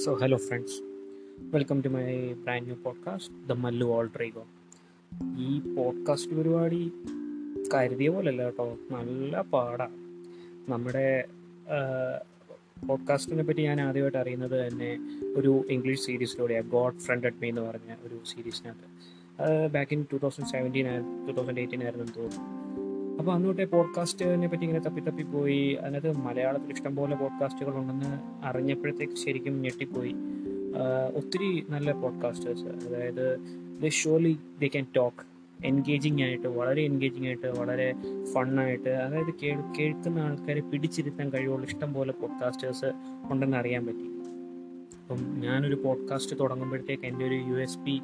So, hello friends, welcome to my brand new podcast the Mallu Alter Ego. ഈ podcast പരിപാടി കരുതിയ പോലല്ല കേട്ടോ. നല്ല പാടാണ് നമ്മുടെ പോഡ്കാസ്റ്റിനെ പറ്റി ഞാൻ ആദ്യമായിട്ട് അറിയുന്നത് തന്നെ ഒരു ഇംഗ്ലീഷ് സീരീസിലൂടെയാണ് ഗോഡ് ഫ്രണ്ടഡ് മീ എന്ന് പറഞ്ഞ ഒരു സീരീസിനകത്ത് back in two thousand seventeen to thousand eighteen ആയിരുന്നു തോന്നുന്നു. അപ്പോൾ അന്ന് തൊട്ടേ പോഡ്കാസ്റ്റിനെ പറ്റി ഇങ്ങനെ തപ്പി തപ്പി പോയി. അതിനകത്ത് മലയാളത്തിൽ ഇഷ്ടംപോലെ പോഡ്കാസ്റ്റുകൾ ഉണ്ടെന്ന് അറിഞ്ഞപ്പോഴത്തേക്ക് ശരിക്കും ഞെട്ടിപ്പോയി. ഒത്തിരി നല്ല പോഡ്കാസ്റ്റേഴ്സ്. അതായത് the ഷോലി they can talk. Engaging ആയിട്ട് വളരെ എൻഗേജിങ് ആയിട്ട് വളരെ ഫണ്ണായിട്ട് അതായത് കേൾ കേൾക്കുന്ന ആൾക്കാരെ പിടിച്ചിരുത്താൻ കഴിവുള്ള ഇഷ്ടംപോലെ പോഡ്കാസ്റ്റേഴ്സ് ഉണ്ടെന്ന് അറിയാൻ പറ്റി. അപ്പം ഞാനൊരു പോഡ്കാസ്റ്റ് തുടങ്ങുമ്പോഴത്തേക്ക് എന്റെ ഒരു യു എസ് പി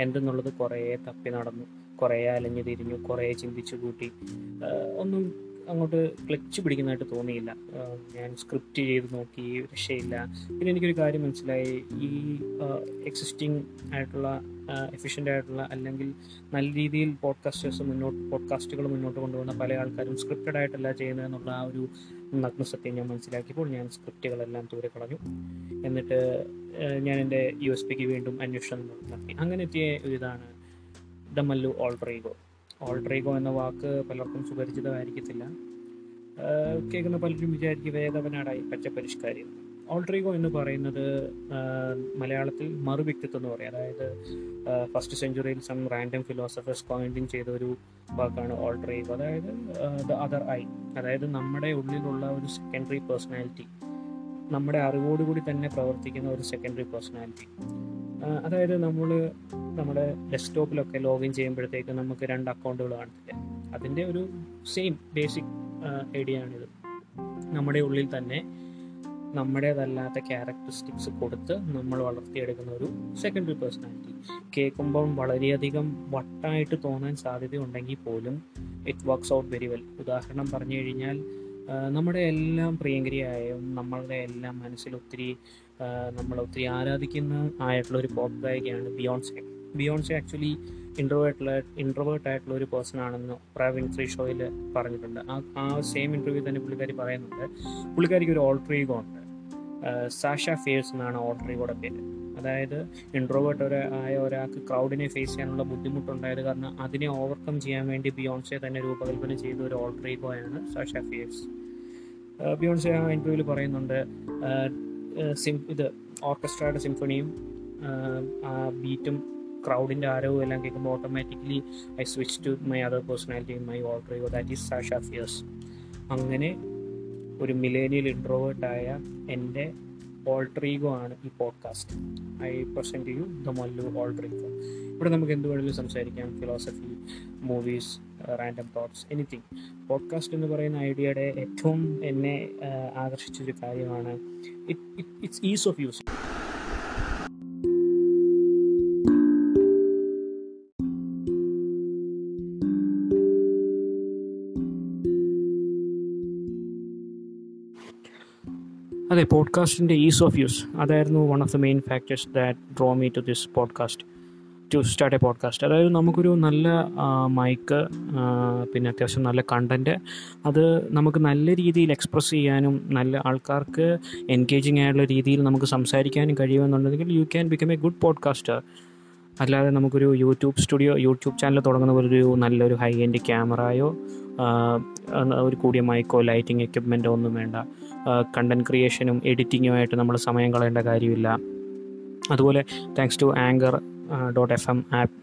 എന്തെന്നുള്ളത് കുറേ തപ്പി നടന്നു. കുറേ അലഞ്ഞു തിരിഞ്ഞു കുറേ ചിന്തിച്ചു കൂട്ടി. ഒന്നും അങ്ങോട്ട് ക്ലച്ച് പിടിക്കുന്നതായിട്ട് തോന്നിയില്ല. ഞാൻ സ്ക്രിപ്റ്റ് ചെയ്ത് നോക്കി രക്ഷയില്ല. പിന്നെ എനിക്കൊരു കാര്യം മനസ്സിലായി. ഈ എക്സിസ്റ്റിംഗ് ആയിട്ടുള്ള എഫിഷ്യന്റ് ആയിട്ടുള്ള അല്ലെങ്കിൽ നല്ല രീതിയിൽ പോഡ്കാസ്റ്റേഴ്സ് മുന്നോട്ട് പോഡ്കാസ്റ്റുകൾ മുന്നോട്ട് കൊണ്ടുപോകുന്ന പല ആൾക്കാരും സ്ക്രിപ്റ്റഡ് ആയിട്ടല്ല ചെയ്യുന്നതെന്നുള്ള ആ ഒരു നഗ്നസത്യം ഞാൻ മനസ്സിലാക്കിയപ്പോൾ ഞാൻ സ്ക്രിപ്റ്റുകളെല്ലാം ദൂരെ കളഞ്ഞു. എന്നിട്ട് ഞാൻ എന്റെ യു എസ് പിക്ക് വീണ്ടും അന്വേഷണം നടത്തി. അങ്ങനെ എത്തിയ ഒരു ഇതാണ് ദ ഓൾട്രീഗോ ഓൾട്രീഗോ എന്ന വാക്ക് പലർക്കും സുപരിചിതമായിരിക്കത്തില്ല. കേൾക്കുന്ന പലരും വിചാരിക്കും വേദവനാടായി പച്ചപരിഷ്കാരി ഓൾട്രീഗോ എന്ന്. പറയുന്നത് മലയാളത്തിൽ മറുവ്യക്തിത്വം എന്ന് പറയും. അതായത് ഫസ്റ്റ് സെഞ്ചുറിയിൽ സം റാൻഡം ഫിലോസഫേഴ്സ് കോയിന്റിങ് ചെയ്ത ഒരു വാക്കാണ് ഓൾട്രീഗോ അതായത് ദ അതർ ഐ അതായത് നമ്മുടെ ഉള്ളിലുള്ള ഒരു സെക്കൻഡറി പേഴ്സണാലിറ്റി നമ്മുടെ അറിവോടുകൂടി തന്നെ പ്രവർത്തിക്കുന്ന ഒരു സെക്കൻഡറി പേഴ്സണാലിറ്റി അതായത് നമ്മൾ നമ്മുടെ ഡെസ്ക്ടോപ്പിലൊക്കെ ലോഗിൻ ചെയ്യുമ്പോഴത്തേക്ക് നമുക്ക് രണ്ട് അക്കൗണ്ടുകൾ കാണത്തില്ല? അതിന്റെ ഒരു സെയിം ബേസിക് ഐഡിയ ആണിത്. നമ്മുടെ ഉള്ളിൽ തന്നെ നമ്മുടേതല്ലാത്ത ക്യാരക്ടറിസ്റ്റിക്സ് കൊടുത്ത് നമ്മൾ വളർത്തിയെടുക്കുന്ന ഒരു സെക്കൻഡറി പേഴ്സണാലിറ്റി കേൾക്കുമ്പം വളരെയധികം വട്ടായിട്ട് തോന്നാൻ സാധ്യതയുണ്ടെങ്കിൽ പോലും it works out very well ഉദാഹരണം പറഞ്ഞു കഴിഞ്ഞാൽ നമ്മുടെ എല്ലാം പ്രിയങ്കരിയായും നമ്മളുടെ എല്ലാം മനസ്സിൽ ഒത്തിരി നമ്മൾ ഒത്തിരി ആരാധിക്കുന്ന ആയിട്ടുള്ള ഒരു പോപ്പ് ഗായികയാണ് ബിയോൺസെ ബിയോൺസെ ആക്ച്വലി ഇൻട്രോവേർട്ടുള്ള ഇൻട്രോവേർട്ട് ആയിട്ടുള്ള ഒരു പേഴ്സൺ ആണെന്ന് പ്രാവിൻ ഫ്രീ ഷോയിൽ പറഞ്ഞിട്ടുണ്ട്. ആ ആ സെയിം ഇന്റർവ്യൂ തന്നെ പുള്ളിക്കാരി പറയുന്നുണ്ട്. പുള്ളിക്കാരിക്ക് ഒരു ഓൾട്രീഗോ ഉണ്ട്. സാഷ ഫിയേഴ്സ് എന്നാണ് ഓൾട്രീഗോയുടെ പേര്. അതായത് ഇൻട്രോവേർട്ട് ഒരു ആയ ഒരാൾക്ക് ക്രൗഡിനെ ഫേസ് ചെയ്യാനുള്ള ബുദ്ധിമുട്ടുണ്ടായത് കാരണം അതിനെ ഓവർകം ചെയ്യാൻ വേണ്ടി ബിയോൺസെ തന്നെ രൂപകൽപ്പന ചെയ്ത ഒരു ഓൾട്രീഗോയാണ് സാഷ ഫിയേഴ്സ് ബിയോൺസെ ആ ഇന്റർവ്യൂവിൽ പറയുന്നുണ്ട് സിം ഇത് ഓർക്കസ്ട്രയുടെ സിംഫണിയും ബീറ്റും ക്രൗഡിന്റെ ആരവും എല്ലാം കേൾക്കുമ്പോൾ automatically I switch to my other personality my alter ego that is Sasha Fierce അങ്ങനെ ഒരു മിലേനിയൽ ഇൻട്രോവേർട്ടായ എന്റെ ഓൾട്രീഗോ ആണ് ഈ podcast I present you the Mallu alter ego ഇവിടെ നമുക്ക് എന്ത് വേണമെങ്കിലും സംസാരിക്കാം. Philosophy movies random thoughts anything podcast എന്ന് പറയുന്ന ഐഡിയയുടെ ഏറ്റവും എന്നെ ആഹ്, ആകർഷിച്ചൊരു കാര്യമാണ്. It it's ease of use അതെ പോഡ്കാസ്റ്റിന്റെ ഈസ് ഓഫ് യൂസ് അതായിരുന്നു one of the main factors that draw me to this podcast to start a podcast അതായത് നമുക്കൊരു നല്ല മൈക്ക് പിന്നെ അത്യാവശ്യം നല്ല കണ്ടന്റ് അത് നമുക്ക് നല്ല രീതിയിൽ എക്സ്പ്രസ് ചെയ്യാനും നല്ല ആൾക്കാർക്ക് എൻഗേജിങ് ആയിട്ടുള്ള രീതിയിൽ നമുക്ക് സംസാരിക്കാനും കഴിയുമെന്നുണ്ടെങ്കിൽ you can become a good podcaster അല്ലാതെ നമുക്കൊരു യൂട്യൂബ് സ്റ്റുഡിയോ യൂട്യൂബ് ചാനൽ തുടങ്ങുന്ന പോലൊരു നല്ലൊരു ഹൈ എൻഡ് ക്യാമറയോ ഒരു കൂടിയ മൈക്കോ ലൈറ്റിംഗ് എക്യുപ്മെന്റോ ഒന്നും വേണ്ട. കണ്ടന്റ് ക്രിയേഷനും എഡിറ്റിങ്ങുമായിട്ട് നമ്മൾ സമയം കളയേണ്ട കാര്യമില്ല. അതുപോലെ thanks to Anchor dot F M app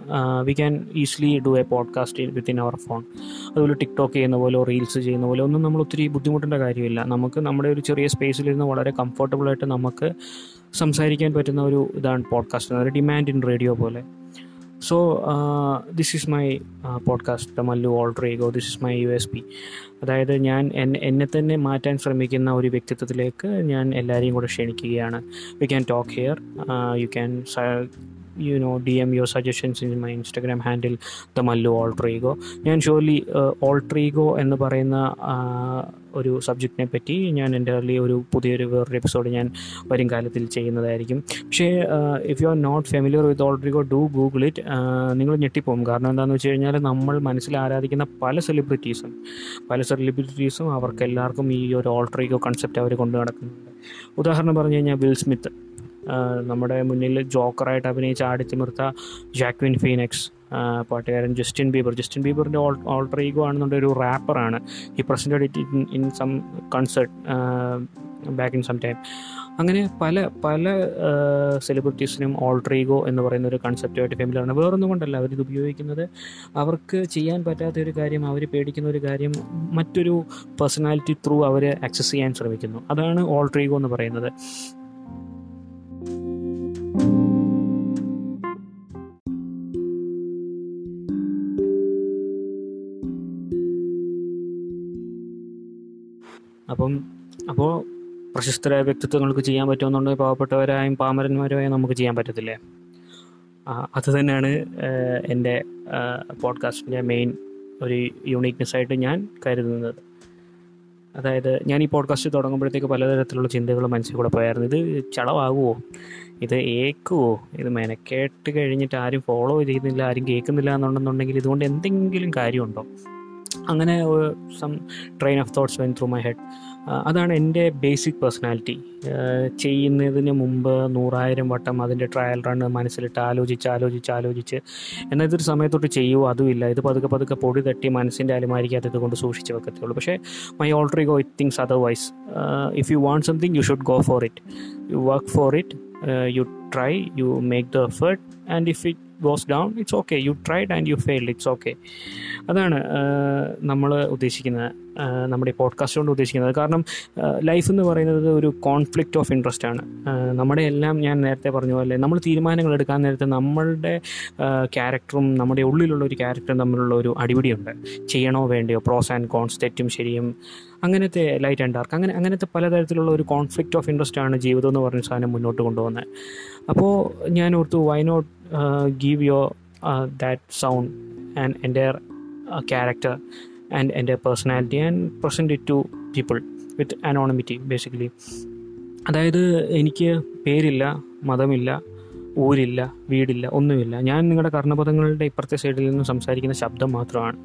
we can easily do a podcast within our phone അതുപോലെ ടിക്ടോക്ക് ചെയ്യുന്ന പോലെ റീൽസ് ചെയ്യുന്ന പോലെ ഒന്നും നമ്മൾ ഒത്തിരി ബുദ്ധിമുട്ടേണ്ട കാര്യമില്ല. നമുക്ക് നമ്മുടെ ഒരു ചെറിയ സ്പേസിലിരുന്ന് വളരെ കംഫർട്ടബിളായിട്ട് നമുക്ക് സംസാരിക്കാൻ പറ്റുന്ന ഒരു ഇതാണ് പോഡ്കാസ്റ്റ് ഒരു ഡിമാൻഡ് ഇൻ റേഡിയോ പോലെ. So this is my podcast the Mallu alter ego this is my U S P അതായത് ഞാൻ എന്നെ തന്നെ മാറ്റാൻ ശ്രമിക്കുന്ന ഒരു വ്യക്തിത്വത്തിലേക്ക് ഞാൻ എല്ലാവരെയും കൂടെ ക്ഷണിക്കുകയാണ്. We can talk here you can you know D M your suggestions in my Instagram handle the Mallu alter ego ഞാൻ ഷുവർലി ഓൾട്രീഗോ എന്ന് പറയുന്ന ആ, ഒരു സബ്ജക്റ്റിനെ പറ്റി ഞാൻ എന്റെ അർലി ഒരു പുതിയൊരു വേറൊരു എപ്പിസോഡ് ഞാൻ വരും കാലത്തിൽ ചെയ്യുന്നതായിരിക്കും. പക്ഷേ if you are not familiar with alter ego do Google it നിങ്ങൾ ഞെട്ടിപ്പോകും കാരണം എന്താണെന്ന് വെച്ച് കഴിഞ്ഞാൽ നമ്മൾ മനസ്സിൽ ആരാധിക്കുന്ന പല സെലിബ്രിറ്റീസും പല സെലിബ്രിറ്റീസും അവർക്കെല്ലാവർക്കും ഈ ഒരു ഓൾട്രിഗോ കൺസെപ്റ്റ് അവർ കൊണ്ടു നടക്കുന്നുണ്ട്. ഉദാഹരണം പറഞ്ഞു കഴിഞ്ഞാൽ വിൽ സ്മിത്ത് നമ്മുടെ മുന്നിൽ ജോക്കറായിട്ട് അഭിനയിച്ച ആടിത്തിമിർത്ത ജാക്വിൻ ഫീനക്സ് പാട്ടുകാരൻ ജസ്റ്റിൻ ബീബർ. ജസ്റ്റിൻ ബീബറിന്റെ ഓൾ ഓൾട്ടർ ഈഗോ ആണെന്നുണ്ട് ഒരു റാപ്പറാണ് ഈ presented in in some concert back in some time അങ്ങനെ പല പല സെലിബ്രിറ്റീസിനും ഓൾട്രീഗോ എന്ന് പറയുന്ന ഒരു കൺസെപ്റ്റുമായിട്ട് ഫെമിലിയറാണ് വേറൊന്നും കൊണ്ടല്ല അവരിത് ഉപയോഗിക്കുന്നത് അവർക്ക് ചെയ്യാൻ പറ്റാത്ത ഒരു കാര്യം അവർ പേടിക്കുന്ന ഒരു കാര്യം മറ്റൊരു പേഴ്സണാലിറ്റി ത്രൂ അവർ ആക്സസ് ചെയ്യാൻ ശ്രമിക്കുന്നു. അതാണ് ഓൾട്രീഗോ എന്ന് പറയുന്നത്. അപ്പം അപ്പോൾ പ്രശസ്തരായ വ്യക്തിത്വങ്ങൾക്ക് ചെയ്യാൻ പറ്റുമെന്നുണ്ടെങ്കിൽ പാവപ്പെട്ടവരായും പാമരന്മാരുമായും നമുക്ക് ചെയ്യാൻ പറ്റത്തില്ലേ? അത് തന്നെയാണ് എന്റെ പോഡ്കാസ്റ്റിന്റെ മെയിൻ ഒരു യൂണീക്നെസ് ആയിട്ട് ഞാൻ കരുതുന്നത്. അതായത് ഞാൻ ഈ പോഡ്കാസ്റ്റ് തുടങ്ങുമ്പോഴത്തേക്ക് പലതരത്തിലുള്ള ചിന്തകൾ മനസ്സിൽ കൂടെ പോയായിരുന്നു. ഇത് ചളവാകുമോ ഇത് ഏക്കുമോ ഇത് മെനക്കേട്ട് കഴിഞ്ഞിട്ട് ആരും ഫോളോ ചെയ്യുന്നില്ല ആരും കേൾക്കുന്നില്ല എന്നുണ്ടെന്നുണ്ടെങ്കിൽ ഇതുകൊണ്ട് എന്തെങ്കിലും കാര്യമുണ്ടോ? അങ്ങനെ some train of thoughts went through my head അതാണ് എന്റെ ബേസിക് പേഴ്സണാലിറ്റി ചെയ്യുന്നതിന് മുമ്പ് നൂറായിരം വട്ടം അതിന്റെ ട്രയൽ റൺ മനസ്സിലിട്ട് ആലോചിച്ച് ആലോചിച്ച് ആലോചിച്ച് എന്നാൽ ഇതൊരു സമയത്തോട്ട് ചെയ്യുമോ അതുമില്ല ഇത് പതുക്കെ പതുക്കെ പൊടി തട്ടി മനസ്സിന്റെ അലമാരിക്കകത്ത് കൊണ്ട് സൂക്ഷിച്ച് വെക്കത്തുള്ളൂ. പക്ഷേ my already go it things otherwise if you want something you should go for it you work for it you try you make the effort and if it goes down it's okay you tried and you failed it's okay അതാണ് നമ്മൾ ഉദ്ദേശിക്കുന്നത്. നമ്മുടെ podcast കൊണ്ട് ഉദ്ദേശിക്കുന്നത്. കാരണം life എന്ന് പറയുന്നത് ഒരു കോൺഫ്ലിക്റ്റ് ഓഫ് ഇൻട്രസ്റ്റ് ആണ്. നമ്മുടെ എല്ലാം ഞാൻ നേരത്തെ പറഞ്ഞ പോലെ നമ്മൾ തീരുമാനങ്ങൾ എടുക്കാൻ നേരത്തെ നമ്മളുടെ ക്യാരക്ടറും നമ്മുടെ ഉള്ളിലുള്ള ഒരു ക്യാരക്ടറും തമ്മിലുള്ള ഒരു അടിപിടിയുണ്ട്. ചെയ്യണോ വേണ്ടയോ? പ്രോസ് ആൻഡ് കോൺസ് തെറ്റും ശരിയും അങ്ങനത്തെ ലൈറ്റ് ആൻഡ് ഡാർക്ക് അങ്ങനെ അങ്ങനത്തെ പലതരത്തിലുള്ള ഒരു കോൺഫ്ലിക്റ്റ് ഓഫ് ഇൻട്രസ്റ്റ് ആണ് ജീവിതം എന്ന് പറഞ്ഞ സാധനം മുന്നോട്ട് കൊണ്ടുപോകുന്നത് അപ്പോൾ ഞാൻ ഓർത്തു why not give your that sound and എന്റെ ക്യാരക്ടർ ആൻഡ് എന്റെ personality and present it to people with anonymity basically അതായത് എനിക്ക് പേരില്ല മതമില്ല ഊരില്ല വീടില്ല ഒന്നുമില്ല. ഞാൻ നിങ്ങളുടെ കർണപദങ്ങളുടെ ഇപ്പുറത്തെ സൈഡിൽ നിന്ന് സംസാരിക്കുന്ന ശബ്ദം മാത്രമാണ്.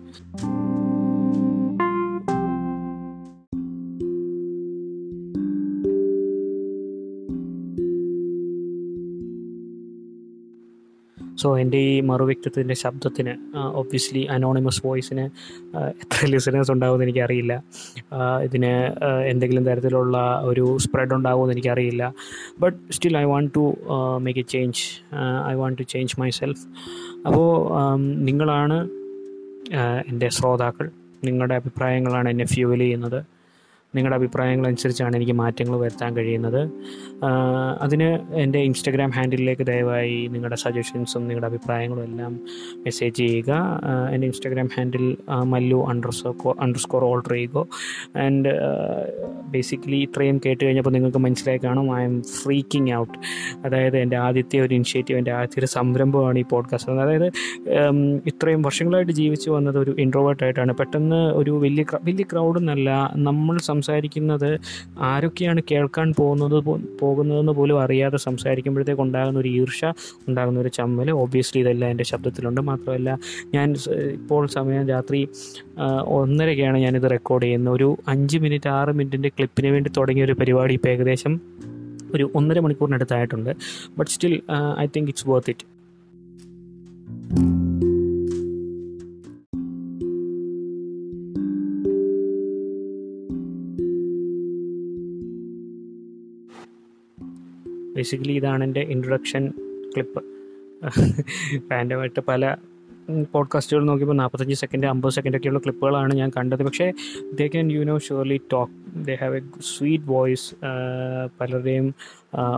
സോ എന്റെ ഈ മറുവ്യക്തിത്വത്തിന്റെ ശബ്ദത്തിന് ഒബ്വിയസ്ലി അനോണിമസ് വോയിസിന് എത്ര ലിസണേഴ്സ് ഉണ്ടാകുമെന്ന് എനിക്കറിയില്ല. ഇതിന് എന്തെങ്കിലും തരത്തിലുള്ള ഒരു സ്പ്രെഡ് ഉണ്ടാകുമെന്ന് എനിക്കറിയില്ല. But still I want to make a change I want to change myself അപ്പോൾ നിങ്ങളാണ് എന്റെ ശ്രോതാക്കൾ. നിങ്ങളുടെ അഭിപ്രായങ്ങളാണ് എന്നെ ഫ്യൂവൽ ചെയ്യുന്നത്. നിങ്ങളുടെ അഭിപ്രായങ്ങൾ അനുസരിച്ചാണ് എനിക്ക് മാറ്റങ്ങൾ വരുത്താൻ കഴിയുന്നത്. അതിന് എന്റെ ഇൻസ്റ്റഗ്രാം ഹാൻഡിലേക്ക് ദയവായി നിങ്ങളുടെ സജഷൻസും നിങ്ങളുടെ അഭിപ്രായങ്ങളും എല്ലാം മെസ്സേജ് ചെയ്യുക. എന്റെ Instagram handle Mallu under underscore alter ego and basically ഇത്രയും കേട്ട് കഴിഞ്ഞപ്പോൾ നിങ്ങൾക്ക് മനസ്സിലായി കാണും ഐ എം ഫ്രീക്കിംഗ് ഔട്ട് അതായത് എന്റെ ആദ്യത്തെ ഒരു ഇനിഷ്യേറ്റീവ് എന്റെ ആദ്യത്തെ ഒരു സംരംഭമാണ് ഈ പോഡ്കാസ്റ്റ് അതായത് ഇത്രയും വർഷങ്ങളായിട്ട് ജീവിച്ചു വന്നത് ഒരു ഇൻട്രോവേർട്ടായിട്ടാണ് പെട്ടെന്ന് ഒരു വലിയ വലിയ ക്രൗഡ് എന്നല്ല നമ്മൾ സംസാരിക്കുന്നത് ആരൊക്കെയാണ് കേൾക്കാൻ പോകുന്നത് പോകുന്നതെന്ന് പോലും അറിയാതെ സംസാരിക്കുമ്പോഴത്തേക്ക് ഉണ്ടാകുന്ന ഒരു ഈർഷ ഉണ്ടാകുന്ന ഒരു ചമ്മൽ. ഓബിയസ്ലി ഇതെല്ലാം എന്റെ ശബ്ദത്തിലുണ്ട്. മാത്രമല്ല ഞാൻ ഇപ്പോൾ സമയം രാത്രി ഒന്നരയ്ക്കാണ് ഞാനിത് റെക്കോർഡ് ചെയ്യുന്നത്. ഒരു അഞ്ച് മിനിറ്റ് ആറ് മിനിറ്റിന്റെ ക്ലിപ്പിന് വേണ്ടി തുടങ്ങിയ ഒരു പരിപാടി ഇപ്പോൾ ഏകദേശം ഒരു ഒന്നര മണിക്കൂറിനടുത്തായിട്ടുണ്ട്. But still I think it's worth it basically ഇതാണ് എന്റെ ഇൻട്രൊഡക്ഷൻ ക്ലിപ്പ് റാൻഡമായിട്ട് പല പോഡ്കാസ്റ്റുകൾ നോക്കിയപ്പോൾ നാൽപ്പത്തഞ്ച് സെക്കൻഡ് അമ്പത് സെക്കൻഡൊക്കെയുള്ള ക്ലിപ്പുകളാണ് ഞാൻ കണ്ടത്. പക്ഷേ they can you know surely talk they have a sweet voice പലരുടെയും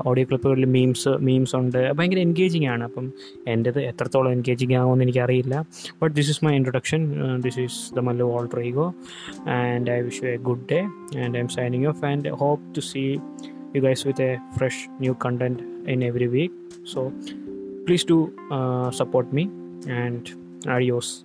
ഓഡിയോ ക്ലിപ്പുകളിൽ മീംസ് മീംസ് ഉണ്ട്. ഭയങ്കര എൻഗേജിങ് ആണ്. അപ്പം എന്റെത് എത്രത്തോളം എൻഗേജിങ് ആകുമെന്ന് എനിക്കറിയില്ല. But this is my introduction this is the Mallu alter ego and I wish a good day and I'm signing off and hope to see you guys with a fresh new content in every week. So please do uh, support me and adios